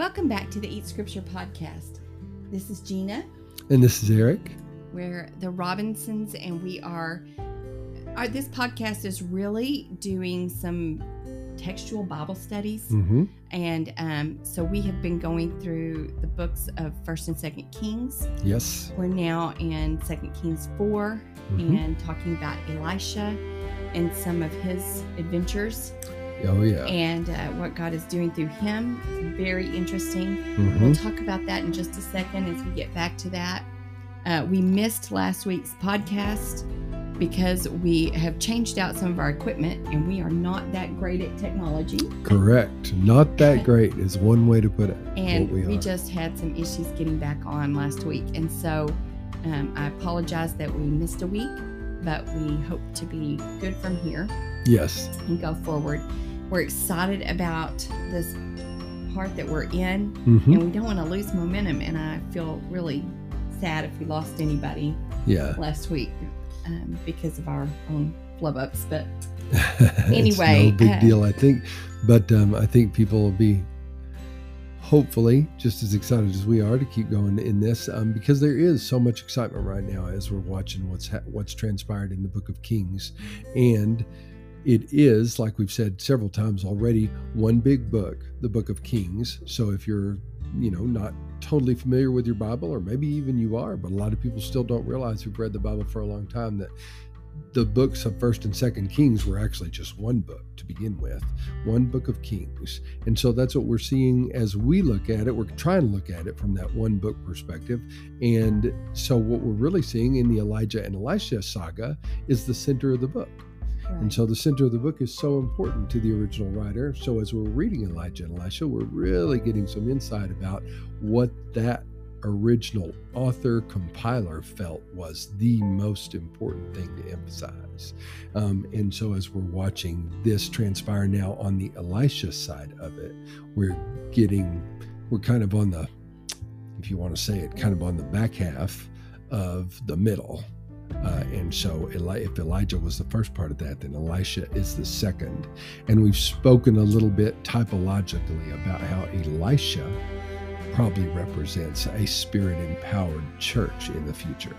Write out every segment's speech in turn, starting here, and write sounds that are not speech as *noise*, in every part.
Welcome back to the Eat Scripture podcast. This is Gina. And this is Eric. We're the Robinsons, and we are. Our, this podcast is really doing some textual Bible studies, Mm-hmm. and um, so we have been going through the books of First and Second Kings. Yes. We're now in Second Kings 4 Mhm. and talking about Elisha and some of his adventures Oh yeah. and uh, what God is doing through him. It's very interesting. Mhm. We'll talk about that in just a second as we get back to that. Uh, we missed last week's podcast because we have changed out some of our equipment and we are not that great at technology. Correct. Not that great is one way to put it. And What we, just had some issues getting back on last week. And so um, I apologize that we missed a week, but we hope to be good from here Yes. and go forward. We're excited about this part that we're in hmm and we don't want to lose momentum. And I feel really sad if we lost anybody Yeah. last week um, because of our own flub ups. But *laughs* It's Anyway, no big uh, deal, I think. But um, I think people will be hopefully just as excited as we are to keep going in this um, because there is so much excitement right now as we're watching what's ha- what's transpired in the Book of Kings, and it is like we've said several times already one big book, the Book of Kings. So if you're you know not totally familiar with your Bible, or maybe even you are, but a lot of people still don't realize who've read the Bible for a long time that the books of first and second kings were actually just one book to begin with one book of kings. And so that's what we're seeing as we look at it. We're trying to look at it from that one book perspective. And so what we're really seeing in the elijah and elisha saga is the center of the book and so the center of the book is so important to the original writer so as we're reading elijah and elisha we're really getting some insight about what that original author compiler felt was the most important thing to emphasize. Um, and so, as we're watching this transpire now on the Elisha side of it, we're getting, we're kind of on the, if you want to say it, kind of on the back half of the middle. Uh, and so, Eli- if Elijah was the first part of that, then Elisha is the second. And we've spoken a little bit typologically about how Elisha probably represents a spirit empowered church in the future.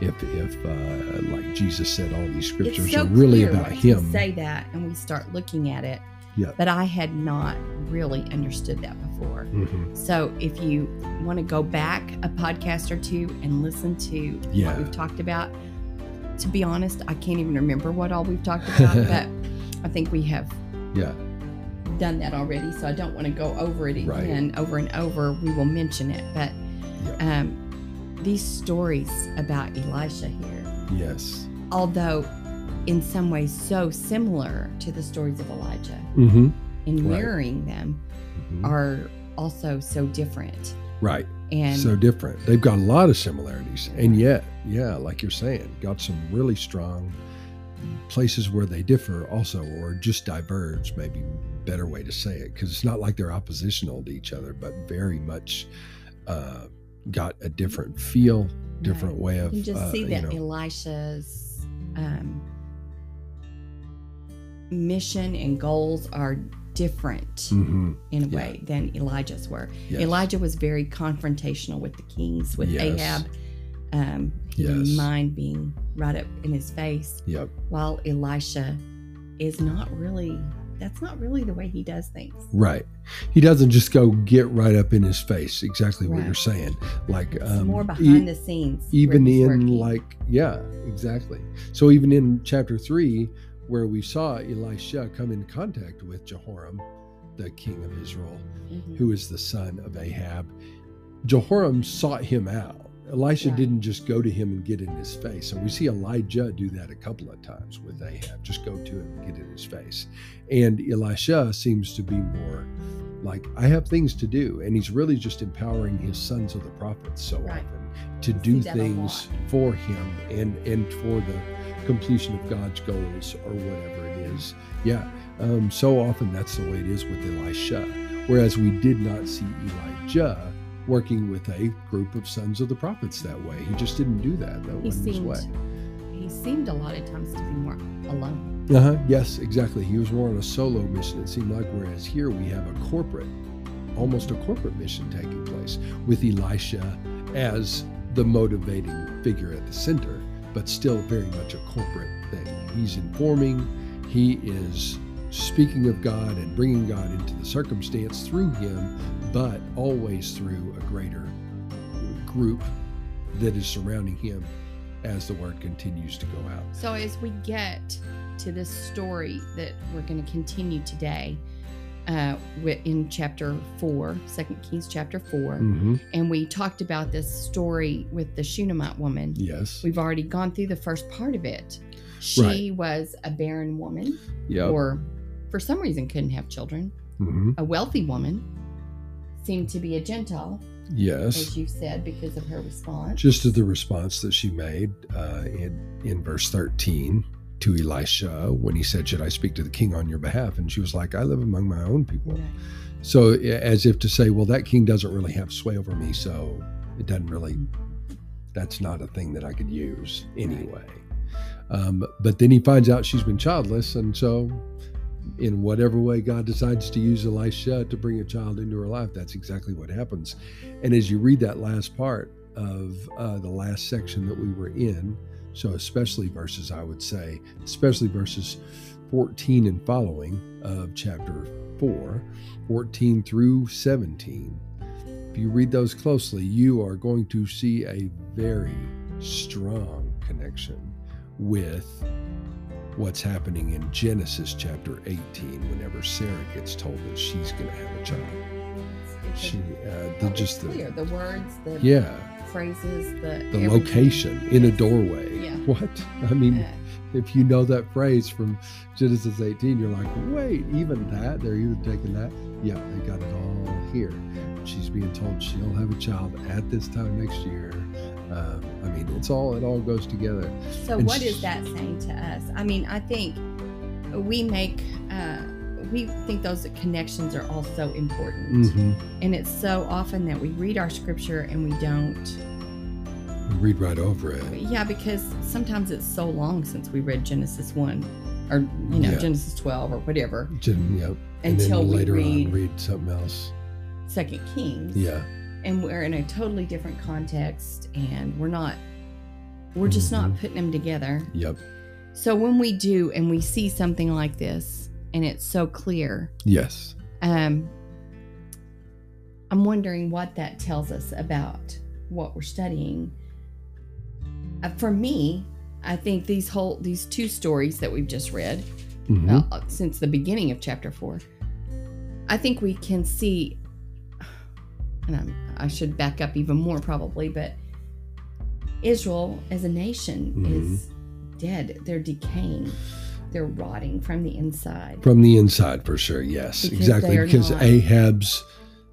If, if uh, like Jesus said, all these scriptures so are really about Him. say that and we start looking at it. Yeah. But I had not really understood that before. Mhm. So if you want to go back a podcast or two and listen to Yeah. what we've talked about, to be honest, I can't even remember what all we've talked about, *laughs* but I think we have Yeah. done that already. So I don't want to go over it Right. again over and over. We will mention it, but um, these stories about Elisha here, Yes. although in some ways so similar to the stories of Elijah, Mm-hmm. in Right. mirroring them, are also so different. Right. And so different. They've got a lot of similarities. And yet, yeah, like you're saying, got some really strong places where they differ also, or just diverge, maybe better way to say it, because it's not like they're oppositional to each other, but very much uh, got a different feel, different way of, you can just uh, see you that know, Elisha's um, mission and goals are different mhm, in a yeah. way than Elijah's were. yes. Elijah was very confrontational with the kings, with Yes. Ahab. Um, Yes. being right up in his face, Yep. while Elisha is not really. That's not really the way he does things. Right. He doesn't just go get right up in his face. Exactly what you're saying. Like It's um, more e- behind the scenes. even in working. like yeah exactly so even in chapter 3 where we saw elisha come in contact with jehoram the king of israel Mhm. who is the son of ahab jehoram sought him out elisha Right. didn't just go to him and get in his face. And we see elijah do that a couple of times with ahab. Just go to him and get in his face. And elisha seems to be more like i have things to do. And he's really just empowering his sons of the prophets so Right. often to We do see that a things for him and and for the completion of god's goals or whatever it is. Yeah um, so often that's the way it is with elisha. Whereas we did not see elijah working with a group of sons of the prophets that way. He just didn't do that. That he wasn't his seemed way. he seemed a lot of times to be more alone. uh-huh. Yes exactly. He was more on a solo mission. It seemed like whereas here we have a corporate almost a corporate mission taking place with Elisha as the motivating figure at the center, but still very much a corporate thing. He's informing, he is speaking of God and bringing God into the circumstance through him, but always through a greater group that is surrounding him as the word continues to go out. So, as we get to this story that we're going to continue today, uh, in chapter 4, 2 Kings chapter 4, Mm-hmm. and we talked about this story with the Shunammite woman. Yes. We've already gone through the first part of it. She was a barren woman, Yep. or for some reason couldn't have children. hmm A wealthy woman seemed to be a Gentile, Yes. as you said, because of her response. Just as the response that she made uh, in in verse thirteen to Elisha when he said, "Should I speak to the king on your behalf?" And she was like, "I live among my own people." Right. So as if to say, "Well, that king doesn't really have sway over me, so it doesn't really. That's not a thing that I could use anyway." Um, but then he finds out she's been childless, and so in whatever way God decides to use Elisha to bring a child into her life, that's exactly what happens. And as you read that last part of uh, the last section that we were in, so especially verses, I would say, especially verses 14 and following of chapter 4, 14 through 17, if you read those closely, you are going to see a very strong connection with what's happening in Genesis chapter 18 whenever Sarah gets told that she's going to have a child. It's She, uh, the, just the, clear. The words, the yeah, phrases, the the location in a doorway. Yeah. What? I mean, Uh, if you know that phrase from Genesis 18, you're like, wait, even that? They're even taking that? Yeah, they got it all here. She's being told she'll have a child at this time next year. Um, mean, it's all it all goes together. so, and what sh- is that saying to us? I mean, I think we make, uh, we think those connections are also important. Mm-hmm. And it's so often that we read our scripture and we don't. Read right over it. Yeah, because sometimes it's so long since we read Genesis 1 or, you know, Yeah. Genesis 12 or whatever Jen- Yep. And until then we later read on, read something else. Second Kings. Yeah. and we're in a totally different context and we're not we're just not Mhm. putting them together Yep. so when we do and we see something like this and it's so clear Yes. um i'm wondering what that tells us about what we're studying uh, for me i think these whole these two stories that we've just read hmm uh, since the beginning of chapter four. I think we can see, and I'm, I should back up even more probably, but Israel as a nation Mhm. is dead. They're decaying. They're rotting from the inside. From the inside, for sure. Yes, Because exactly. Because not- Ahab's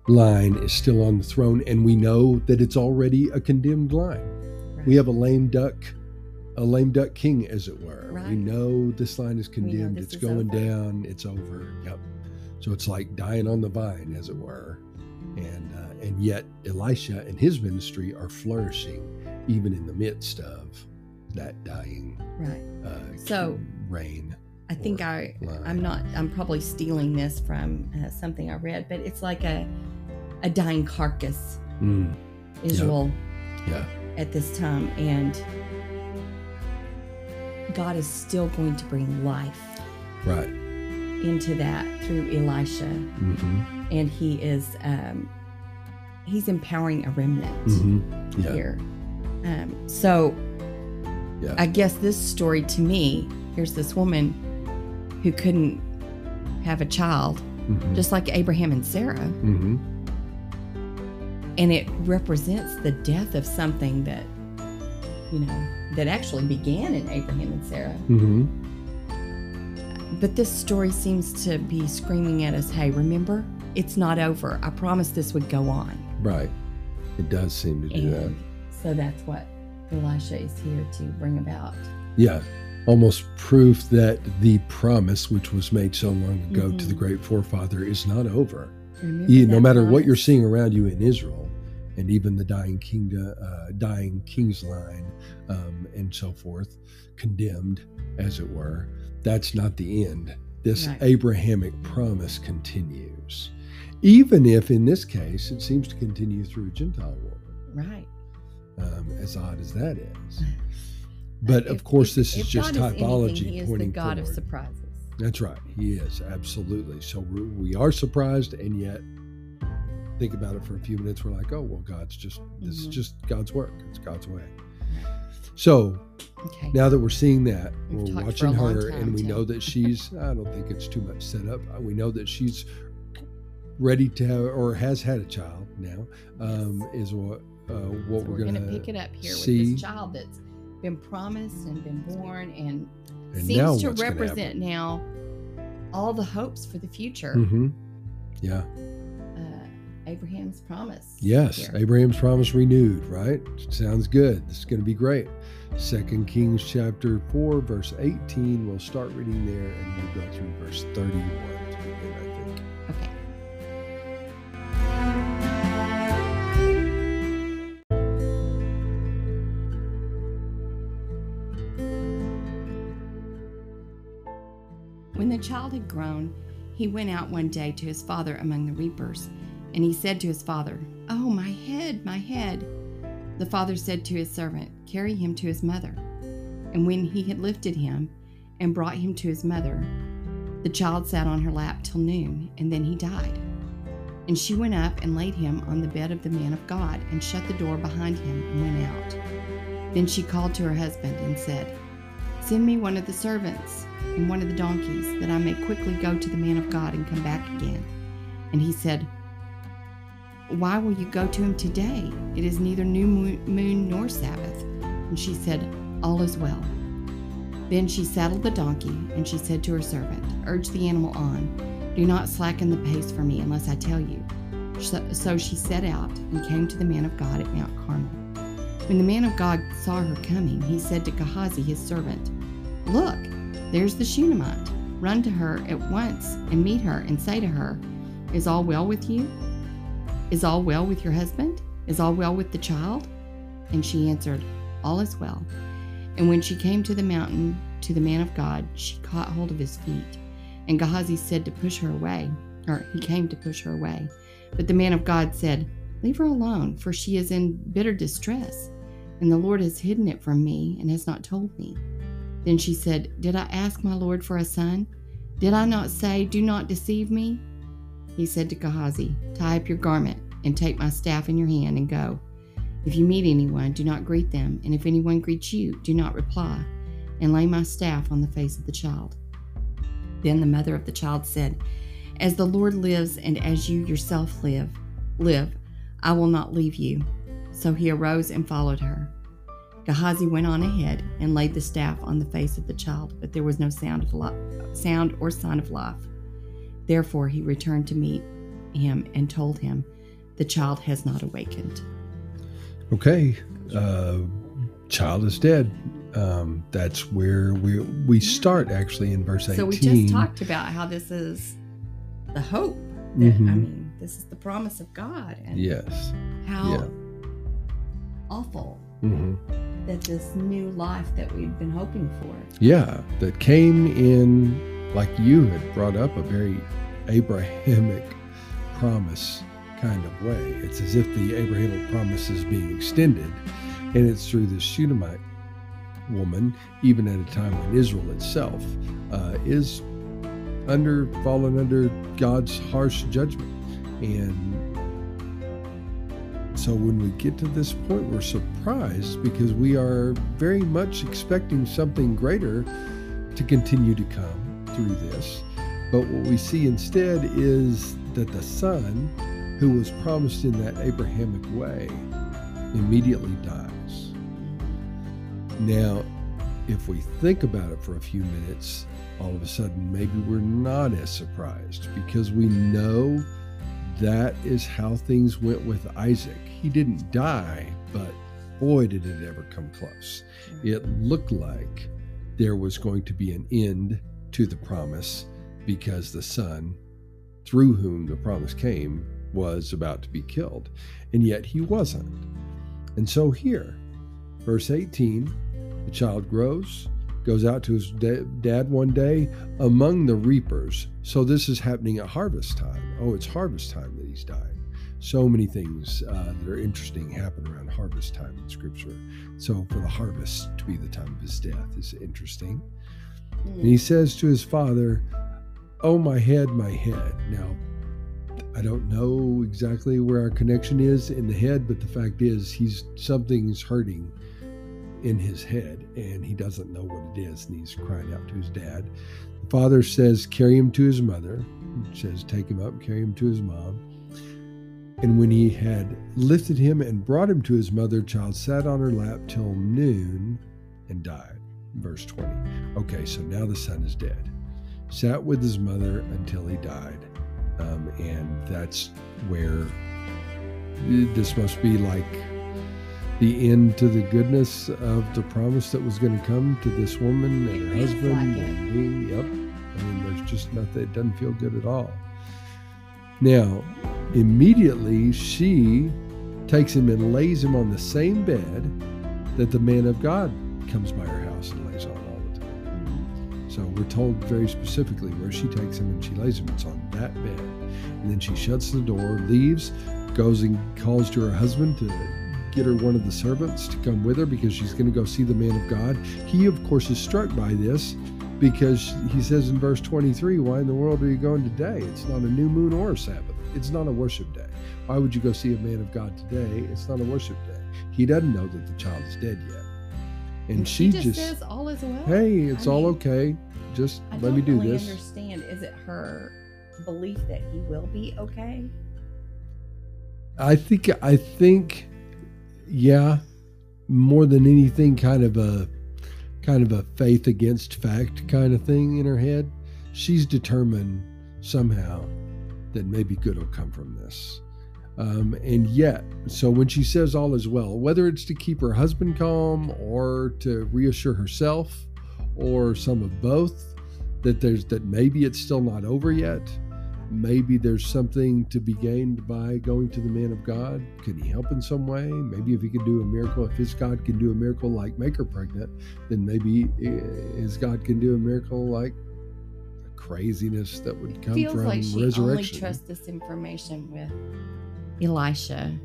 line is still on the throne, and we know that it's already a condemned line. Right. We have a lame duck, a lame duck king, as it were. We know this line is condemned. It's is going over. down. It's over. Yep. So it's like dying on the vine, as it were. And uh, and yet Elisha and his ministry are flourishing, even in the midst of that dying right. uh, So- rain I think I line. I'm not I'm probably stealing this from uh, something I read, but it's like a a dying carcass Mm, Israel yeah. at this time and God is still going to bring life Right. into that through Elisha hmm and he is um he's empowering a remnant hmm Yeah. here um so Yeah. I guess this story to me here's this woman who couldn't have a child hmm just like Abraham and Sarah hmm and it represents the death of something that you know that actually began in Abraham and Sarah hmm But this story seems to be screaming at us hey, remember, it's not over. I promised this would go on. Right. It does seem to do that. So that's what Elisha is here to bring about. Yeah. Almost proof that the promise, which was made so long ago to the Mhm. great forefather, is not over. No matter what you're seeing around you in Israel, and even the dying kingdom, uh, dying king's line, um, and so forth, condemned, as it were, that's not the end. This Right. Abrahamic promise continues. Even if in this case it seems to continue through a Gentile woman. Right. Um, as odd as that is. *laughs* But of course, if- this is if just God anything, typology he is pointing the God of forward. surprises. That's right. He is absolutely. So we're, we are surprised, and yet think about it for a few minutes. We're like, oh well, God's just this is Mhm. just God's work. It's God's way. So Okay. now that we're seeing that, We've we're watching her, time, and we Tim. know that *laughs* she's. I don't think it's too much set up. Uh, We know that she's ready to have or has had a child now. Um, is what uh, what So we're, we're gonna, pick it up here see. with this child that's been promised and been born and, And seems to represent now all the hopes for the future. hmm Yeah. Uh, Abraham's promise. Yes, here. Abraham's promise renewed, right? Sounds good. This is going to be great. Second Kings chapter 4, verse 18. We'll start reading there and we'll go through verse 31 had grown, he went out one day to his father among the reapers, and he said to his father, Oh, my head, my head. The father said to his servant, Carry him to his mother. And when he had lifted him and brought him to his mother, the child sat on her lap till noon, and then he died. And she went up and laid him on the bed of the man of God, and shut the door behind him, and went out. Then she called to her husband and said, Send me one of the servants and one of the donkeys, that I may quickly go to the man of God and come back again. And he said, Why will you go to him today? It is neither new moon nor Sabbath. And she said, All is well. Then she saddled the donkey, and she said to her servant, Urge the animal on. Do not slacken the pace for me unless I tell you. So, she set out and came to the man of God at Mount Carmel. When the man of God saw her coming, he said to Gehazi, his servant, Look, there's the Shunammite. Run to her at once and meet her and say to her, Is all well with you? Is all well with your husband? Is all well with the child? And she answered, All is well. And when she came to the mountain to the man of God, she caught hold of his feet. And Gehazi said to push her away, or he came to push her away. But the man of God said, Leave her alone, for she is in bitter distress, and the Lord has hidden it from me and has not told me. Then she said, Did I ask my Lord for a son? Did I not say, Do not deceive me? He said to Gehazi, Tie up your garment and take my staff in your hand and go. If you meet anyone, do not greet them, and if anyone greets you, do not reply, and lay my staff on the face of the child. Then the mother of the child said, As the Lord lives and as you yourself live, live, I will not leave you. So he arose and followed her. Gehazi went on ahead and laid the staff on the face of the child, but there was no sound of sound or sign of life. Therefore he returned to meet him and told him, "The child has not awakened." Okay. Uh, child is dead. Um, that's where we we start actually in verse 18. So we just talked about how this is the hope. That, I Mhm. mean, this is the promise of God, and Yes. how Yeah. Awful hmm that this new life that we've been hoping for. Yeah. That came in, like you had brought up, a very Abrahamic promise kind of way. It's as if the Abrahamic promise is being extended, and it's through this Shunammite woman, even at a time when Israel itself uh, is under fallen under God's harsh judgment. And so when we get to this point, we're surprised because we are very much expecting something greater to continue to come through this. But what we see instead is that the son, who was promised in that Abrahamic way, immediately dies. Now, if we think about it for a few minutes, all of a sudden maybe we're not as surprised because we know that is how things went with Isaac. He didn't die, but boy, did it ever come close. It looked like there was going to be an end to the promise because the son, through whom the promise came, was about to be killed. And yet he wasn't. And so here, verse 18 the child grows, goes out to his da- dad one day among the reapers. So this is happening at harvest time. Oh, it's harvest time that he's dying. So many things uh, that are interesting happen around harvest time in Scripture. So for the harvest to be the time of his death is interesting. And he says to his father, Oh, my head, my head. Now, I don't know exactly where our connection is in the head, but the fact is, he's something's hurting in his head and he doesn't know what it is and he's crying out to his dad. The father says, Carry him to his mother. He says, Take him up, carry him to his mom. And when he had lifted him and brought him to his mother, child sat on her lap till noon and died. Verse 20. Okay, so now the son is dead. Sat with his mother until he died. Um, and that's where this must be like the end to the goodness of the promise that was going to come to this woman and her husband like and being yep. I mean there's just nothing it doesn't feel good at all. Now immediately she takes him and lays him on the same bed that the man of god comes by her house and lays on all the time. So we're told very specifically where she takes him and she lays him. It's on that bed. And then she shuts the door leaves goes and calls to her husband to get her one of the servants to come with her because she's going to go see the man of God. He, of course, is struck by this because he says in verse 23, Why in the world are you going today? It's not a new moon or a Sabbath. It's not a worship day. Why would you go see a man of God today? It's not a worship day. He doesn't know that the child is dead yet. And, she, just, just, says all is well. Hey, it's I all mean, okay. Just I let me do really this. understand. Is it her belief that he will be okay? I think I think yeah, more than anything kind of a kind of a faith against fact kind of thing in her head. She's determined somehow that maybe good will come from this. Um, and yet, so when she says all is well, whether it's to keep her husband calm or to reassure herself or some of both, that there's that maybe it's still not over yet, maybe there's something to be gained by going to the man of God. Can he help in some way? Maybe if he can do a miracle, if his God can do a miracle like make her pregnant, then maybe his God can do a miracle like the craziness that would come Feels from like she only resurrection. trusts this information with Elisha.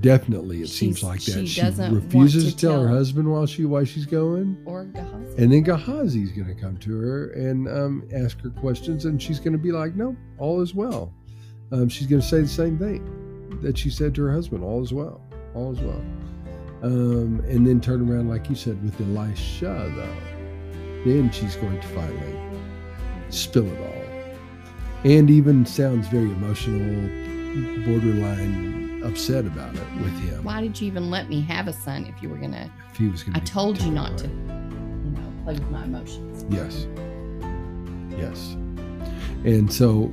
Definitely, it She's- seems like she that. She, doesn't refuses to to tell her husband while she why she's going. or Gehazi. And then Gehazi's going to come to her and um, ask her questions, and she's going to be like, "No, all is well." Um, she's going to say the same thing that she said to her husband, "All is well, all is well." Um, and then turn around, like you said, with Elisha, though. Then she's going to finally spill it all, and even sounds very emotional, borderline upset about it with him. Why did you even let me have a son if you were gonna? If he was going to I told you not to, you know, play with my emotions. Yes. Yes. And so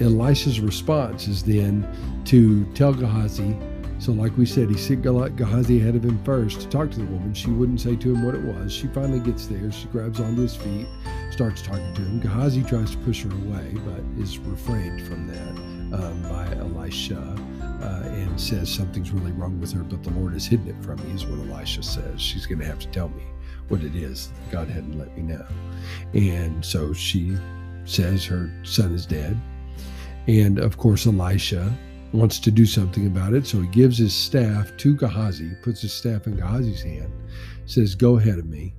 Elisha's response is then to tell Gehazi. So, like we said, he sent Gehazi ahead of him first to talk to the woman. She wouldn't say to him what it was. She finally gets there. She grabs onto his feet, starts talking to him. Gehazi tries to push her away, but is refrained from that um, by Elisha uh, and says something's really wrong with her, but the Lord has hidden it from me, is what Elisha says. She's going to have to tell me what it is. God hadn't let me know. And so she says her son is dead. And of course, Elisha wants to do something about it. So he gives his staff to Gehazi, puts his staff in Gehazi's hand, says, Go ahead of me.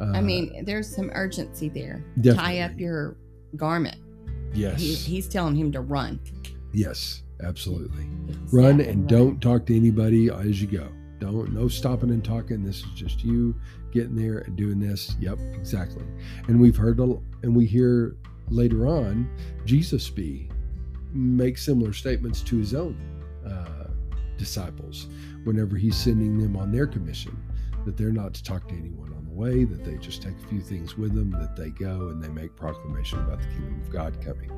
Uh, I mean, there's some urgency there. Tie up your garment. yes, He, he's telling him to run. yes, absolutely. The Run and don't talk to anybody as you go. Don't no stopping and talking. This is just you getting there and doing this. Yep, exactly. And we've heard a- and we hear later on Jesus be make similar statements to his own uh, disciples whenever he's sending them on their commission that they're not to talk to anyone on the way that they just take a few things with them that they go and they make proclamation about the kingdom of god coming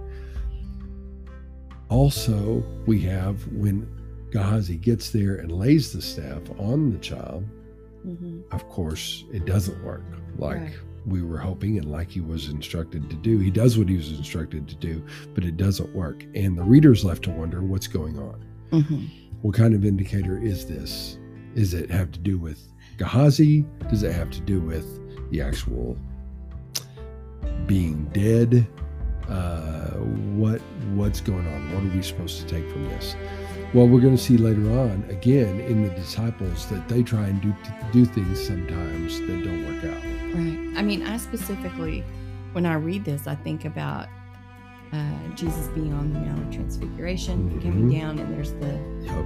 also we have when gehazi gets there and lays the staff on the child Mhm. of course, it doesn't work like Right. we were hoping and like he was instructed to do. He does what he was instructed to do, but it doesn't work. And the reader's left to wonder what's going on. Mhm. What kind of indicator is this? Is it have to do with Gehazi? Does it have to do with the actual being dead? Uh, what what's going on? What are we supposed to take from this? Well, we're going to see later on again in the disciples that they try and do do things sometimes that don't work out. Right. I mean, I specifically, when I read this, I think about uh, Jesus being on the Mount of Transfiguration, Mhm. coming down, and there's the Yep,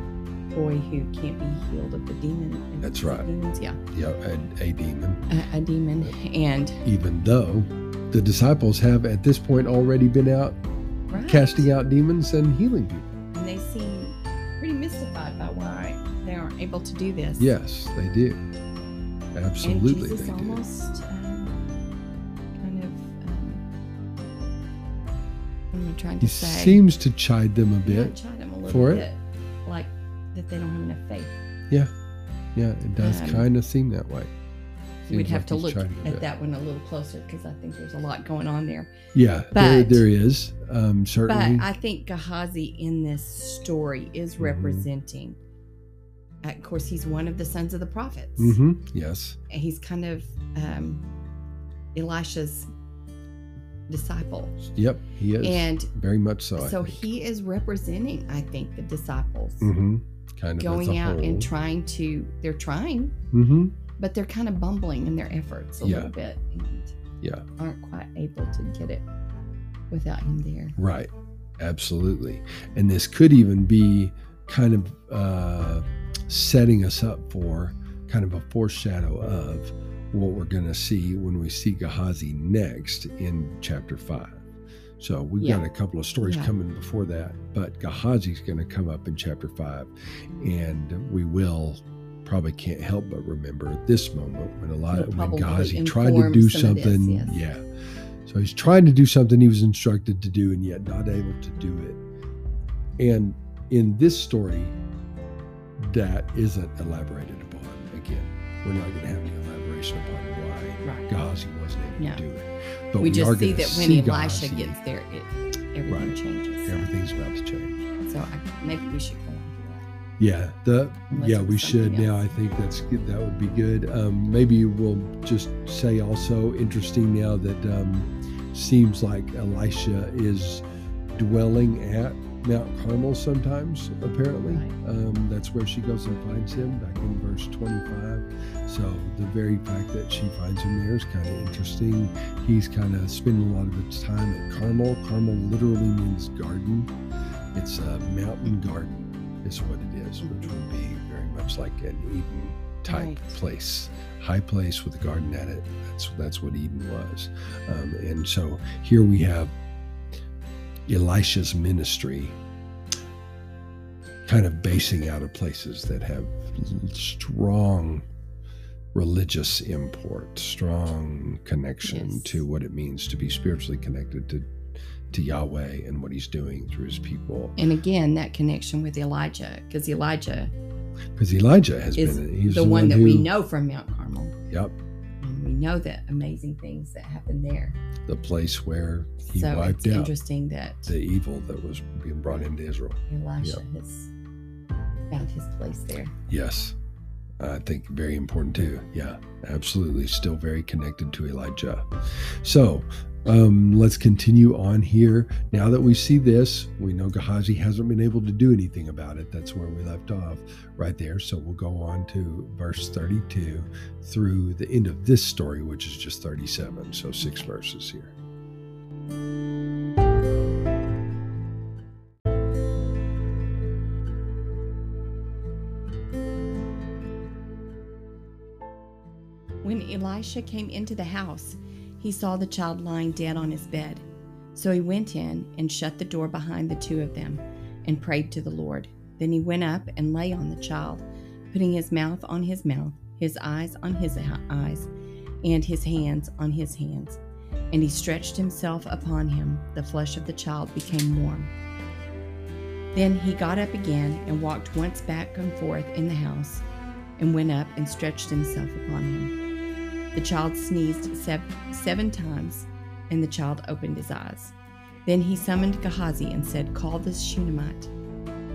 boy who can't be healed of the demon. That's right. Demons, yeah, yep, a, a demon. a, a demon, and Even though the disciples have at this point already been out right. casting out demons and healing people. and they seem pretty mystified by why they aren't able to do this. Yes, they do. Absolutely, and Jesus they do. almost um, kind of um, what am I trying He to say? seems to chide them a Yeah, bit. chide them a little for it. bit, like that they don't have enough faith. Yeah, yeah, it does Um, kind of seem that way. We'd have like to look at that one a little closer because I think there's a lot going on there. Yeah, there, But- there is um, certainly. But I think Gehazi in this story is Mhm. representing. uh, Of course, he's one of the sons of the prophets. hmm Yes. And He's kind of um, Elisha's disciple, Yep. He is and very much so. So he is representing, I think, the disciples Mhm. Kind of going out and trying. to. They're trying, hmm but they're kind of bumbling in their efforts a Yeah. little bit, and Yeah. aren't quite able to get it without him there. Right. Absolutely. And this could even be kind of uh, setting us up for kind of a foreshadow of what we're going to see when we see Gehazi next in chapter 5. So we've Yeah. got a couple of stories Yeah. coming before that, but Gehazi's going to come up in chapter 5 and we will probably can't help but remember at this moment when a lot It'll when Gehazi tried to do some of this, something yes. yeah so he's trying to do something he was instructed to do and yet not able to do it and in this story that isn't elaborated upon again we're not going to have any elaboration upon why Right. Gehazi wasn't able No. to do it but we are just see that when Elisha Gehazi. gets there, it everything Right. changes. Everything's about to change so I, maybe we should go on to that. Yeah, the Unless yeah we should something now. I think that's good. That would be good. Um, maybe we'll just say also interesting now that um, seems like Elisha is dwelling at Mount Carmel sometimes. Apparently, Right. um, that's where she goes and finds him back in verse twenty-five. So the very fact that she finds him there is kind of interesting. He's kind of spending a lot of his time at Carmel. Carmel literally means garden. It's a mountain garden is what it is, which would be very much like an Eden type Right. place, high place with a garden at it. That's that's what Eden was. Um, and so here we have Elisha's ministry, kind of basing out of places that have strong religious import, strong connection Yes. to what it means to be spiritually connected to to Yahweh and what He's doing through His people. And again, that connection with Elijah, because Elijah Because Elijah has been he's the, one, that we know from Mount Carmel, Yep, know the amazing things that happened there. the place where he so wiped it's out interesting that the evil that was being brought into Israel. Elisha has found his place there. Yes. I think very important too. Yeah, absolutely. Still very connected to Elijah. So um, let's continue on here. Now that we see this, we know Gehazi hasn't been able to do anything about it. That's where we left off right there. So we'll go on to verse 32 through the end of this story, which is just 37. So six verses here. When Elisha came into the house, he saw the child lying dead on his bed. So he went in and shut the door behind the two of them and prayed to the Lord. Then he went up and lay on the child, putting his mouth on his mouth, his eyes on his eyes, and his hands on his hands. And he stretched himself upon him. The flesh of the child became warm. Then he got up again and walked once back and forth in the house, and went up and stretched himself upon him. The child sneezed sev- seven times, and the child opened his eyes. Then he summoned Gehazi and said, Call this Shunammite.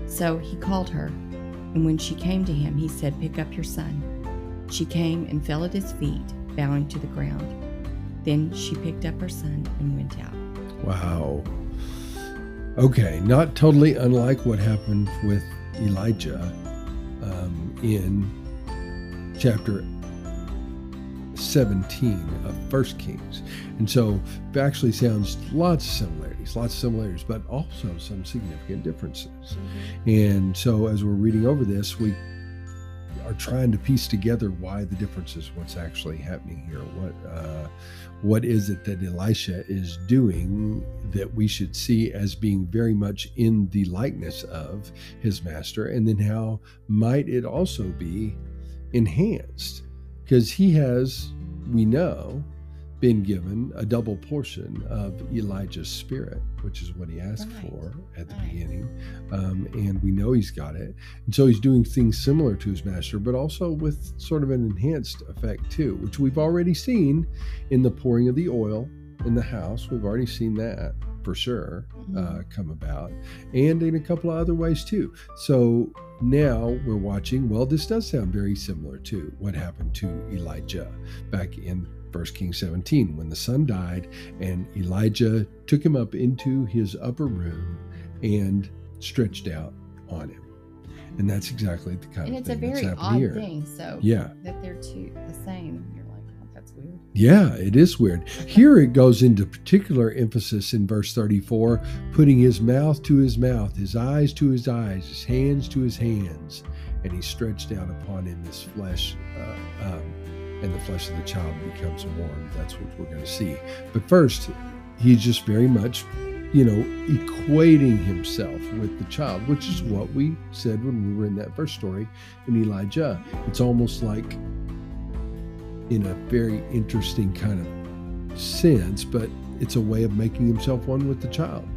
So he called her, and when she came to him, he said, Pick up your son. She came and fell at his feet, bowing to the ground. Then she picked up her son and went out. Wow. Okay, not totally unlike what happened with Elijah um, in chapter 17 of First Kings. And so it actually sounds lots of similarities, lots of similarities, but also some significant differences. And so as we're reading over this, we are trying to piece together why the differences, what's actually happening here. What uh, what is it that Elisha is doing that we should see as being very much in the likeness of his master, and then how might it also be enhanced? Because he has, we know, been given a double portion of Elijah's spirit, which is what he asked right. for at the right. beginning. Um, and we know he's got it. And so he's doing things similar to his master, but also with sort of an enhanced effect too, which we've already seen in the pouring of the oil in the house. We've already seen that for sure uh, mm-hmm. come about, and in a couple of other ways too. So now we're watching. Well, this does sound very similar to what happened to Elijah back in 1 Kings 17, when the son died, and Elijah took him up into his upper room and stretched out on him. And that's exactly the kind and of thing that's happening here. it's a very odd thing. So yeah, that they're two the same. That's weird. Yeah, it is weird. Here it goes into particular emphasis in verse 34, putting his mouth to his mouth, his eyes to his eyes, his hands to his hands, and he stretched out upon him his flesh. Uh, um, and the flesh of the child becomes warm. That's what we're going to see. But first, he's just very much, you know, equating himself with the child, which is what we said when we were in that first story in Elijah. It's almost like in a very interesting kind of sense, but it's a way of making himself one with the child.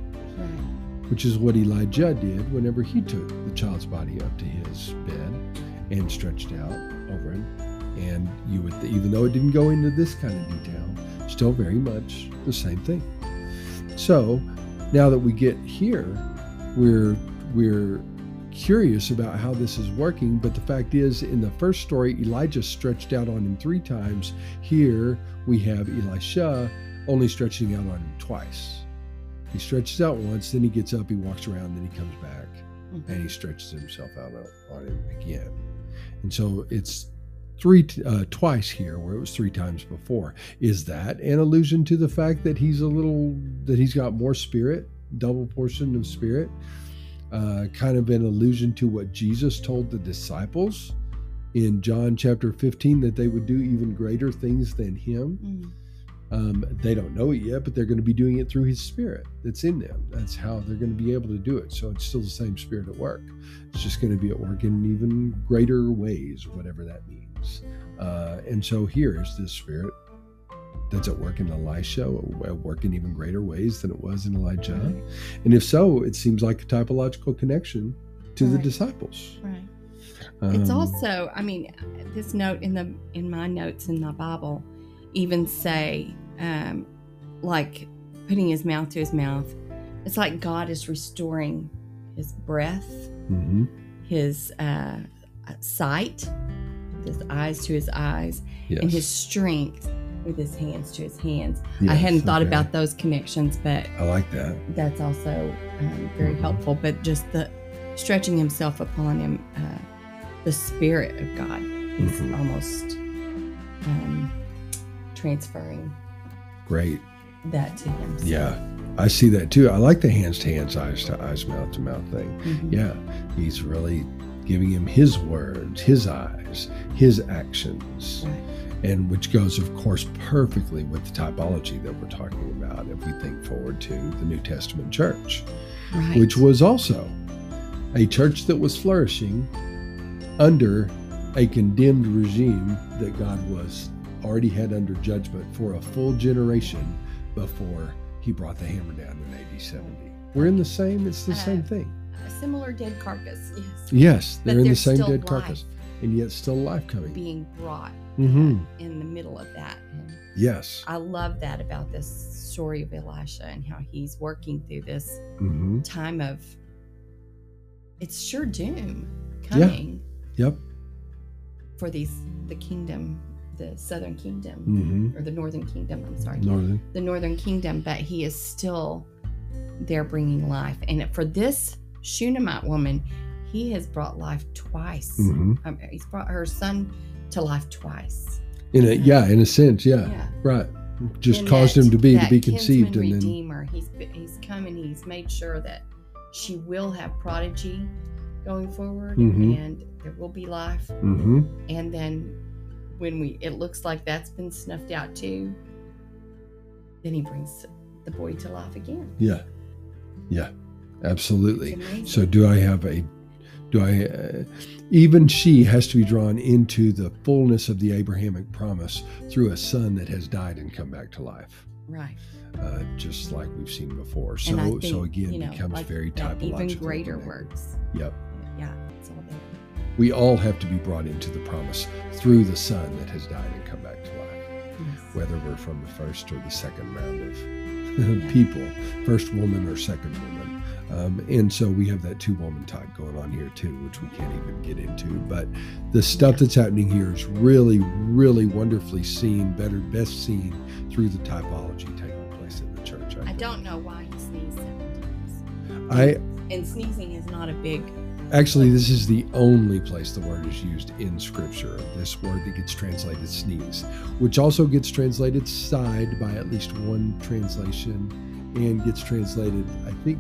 Which is what Elijah did whenever he took the child's body up to his bed and stretched out over him and you would, even though it didn't go into this kind of detail, still very much the same thing. So now that we get here, we're we're curious about how this is working. But the fact is, in the first story, Elijah stretched out on him three times. Here we have Elisha only stretching out on him twice. He stretches out once, then he gets up, he walks around, then he comes back, mm-hmm. and he stretches himself out on him again. And so it's three uh, twice here where it was three times before is that an allusion to the fact that he's a little that he's got more spirit double portion of spirit uh, kind of an allusion to what jesus told the disciples in john chapter 15 that they would do even greater things than him. Mm. um, they don't know it yet but they're going to be doing it through his spirit that's in them. That's how they're going to be able to do it. So it's still the same spirit at work. It's just going to be at work in even greater ways whatever that means. Uh, and so here is this spirit that's at work in Elisha, work in even greater ways than it was in Elijah. Right. And if so, it seems like a typological connection to right. the disciples. Right. Um, it's also, I mean, this note in the in my notes in the Bible even say, um, like putting his mouth to his mouth. It's like God is restoring his breath, mm-hmm. his uh, sight, his eyes to his eyes yes. and his strength with his hands to his hands. Yes, I hadn't thought okay. about those connections, but I like that. That's also um, very mm-hmm. helpful. But just the stretching himself upon him, uh, the Spirit of God, he's mm-hmm. almost um, transferring. Great. That to him. So. Yeah. I see that too. I like the hands to hands, eyes to eyes, mouth to mouth thing. Mm-hmm. Yeah, he's really giving him his words, his eyes, his actions. And which goes, of course, perfectly with the typology that we're talking about if we think forward to the New Testament church, right. which was also a church that was flourishing under a condemned regime that God was already had under judgment for a full generation before he brought the hammer down in AD 70. We're in the same, it's the uh, same thing a similar dead carcass. Yes. Yes, they're in the same dead carcass, and yet still life coming. Being brought mm-hmm. in the middle of that. And yes. I love that about this story of Elisha and how he's working through this mm-hmm. time of it's sure doom coming. Yeah. Yep. For these the kingdom the Southern Kingdom hmm or the Northern Kingdom. I'm sorry, Northern. the Northern Kingdom, but he is still there bringing life. And for this Shunammite woman, he has brought life twice. hmm Um, he's brought her son to life twice. In a yeah, in a sense, yeah, Yeah. right. Just And caused that- him to be to be conceived, and then redeemer. He's be- he's come and he's made sure that she will have prodigy going forward, Mhm. and there will be life. hmm And then when we it looks like that's been snuffed out too, then he brings the boy to life again. yeah, yeah, absolutely. So do I have a do I uh, even she has to be drawn into the fullness of the Abrahamic promise through a son that has died and come back to life. right. Uh, just like we've seen before. So think, so again you know, becomes like very typological. Even greater works. Yep. Yeah, it's all there. We all have to be brought into the promise through the son that has died and come back to life. Yes. Whether we're from the first or the second round of Yeah. *laughs* people, first woman or second woman. Um, and so we have that two woman type going on here too, which we can't even get into. But the stuff that's happening here is really, really wonderfully seen, better, best seen through the typology taking place in the church. I think. don't know why he sneezed seven times. I And sneezing is not a big. actually, this is the only place the word is used in Scripture. This word that gets translated sneeze, which also gets translated side by at least one translation, and gets translated, I think,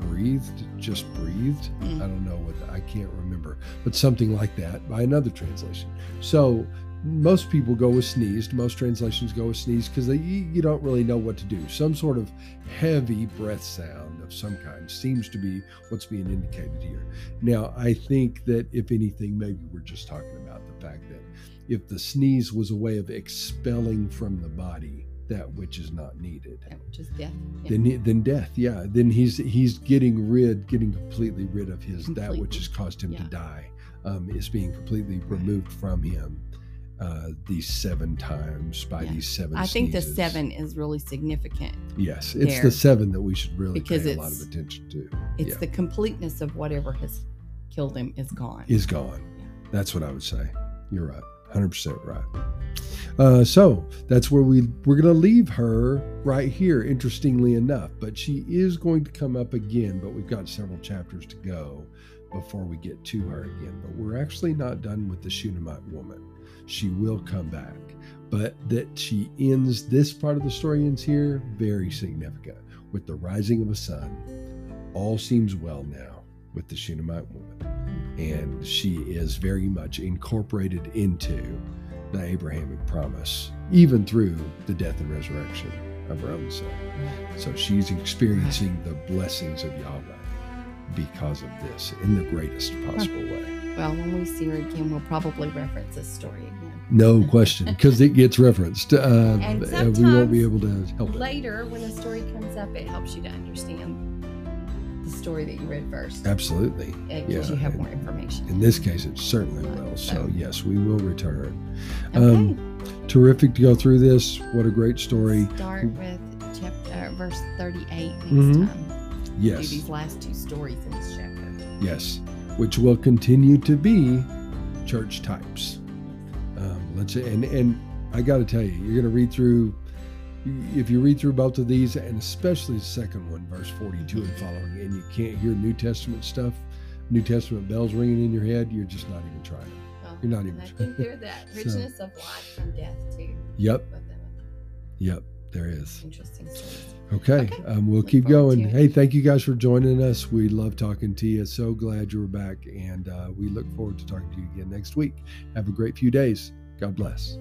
breathed, just breathed. Mm. I don't know what I can't remember, but something like that by another translation. So most people go with sneezed. Most translations go with sneezed because you don't really know what to do. Some sort of heavy breath sound of some kind seems to be what's being indicated here. Now, I think that if anything, maybe we're just talking about the fact that if the sneeze was a way of expelling from the body that which is not needed, Which is death. Yeah. then then death yeah then he's he's getting rid getting completely rid of his that which has caused him to die um, is being completely removed from him uh, these seven times by Yeah. these seven I think the seven is really significant. yes it's there. the seven that we should really Because pay a lot of attention to It's Yeah. the completeness of whatever has killed him is gone. is gone Yeah. that's what i would say you're right 100% right. Uh, so that's where we we're going to leave her right here interestingly enough but she is going to come up again but we've got several chapters to go before we get to her again. But we're actually not done with the shunammite woman. She will come back but that she ends this part of the story ends here very significant. With the rising of a son all seems well now with the shunammite woman and she is very much incorporated into the Abrahamic promise, even through the death and resurrection of her own son. So she's experiencing the blessings of Yahweh because of this in the greatest possible way. Well, when we see her again, we'll probably reference this story again. No question, because it gets referenced. Uh, And and we won't be able to help it. Later, when the story comes up, it helps you to understand the story that you read first. Absolutely. Because yeah, you have and- more information. In this case, it certainly Right, will. So, so- yes, we will return. okay. Um, terrific to go through this. What a great story. Start with chapter, uh, verse 38 next Mhm. time. Do Yes. these last two stories in this chapter. Yes, which will continue to be church types. Um, let's and and I got to tell you, you're going to read through. If you read through both of these, and especially the second one, verse 42 and following, and you can't hear New Testament stuff, New Testament bells ringing in your head, you're just not even trying. Well, You're not even I trying. think they're that *laughs* So- richness of life from death too. Yep, yep, there is. interesting stories. Okay, Okay. Um, we'll Look keep going. Hey, thank you guys for joining us. We love talking to you. So glad you were back, and uh, we look forward to talking to you again next week. Have a great few days. God bless.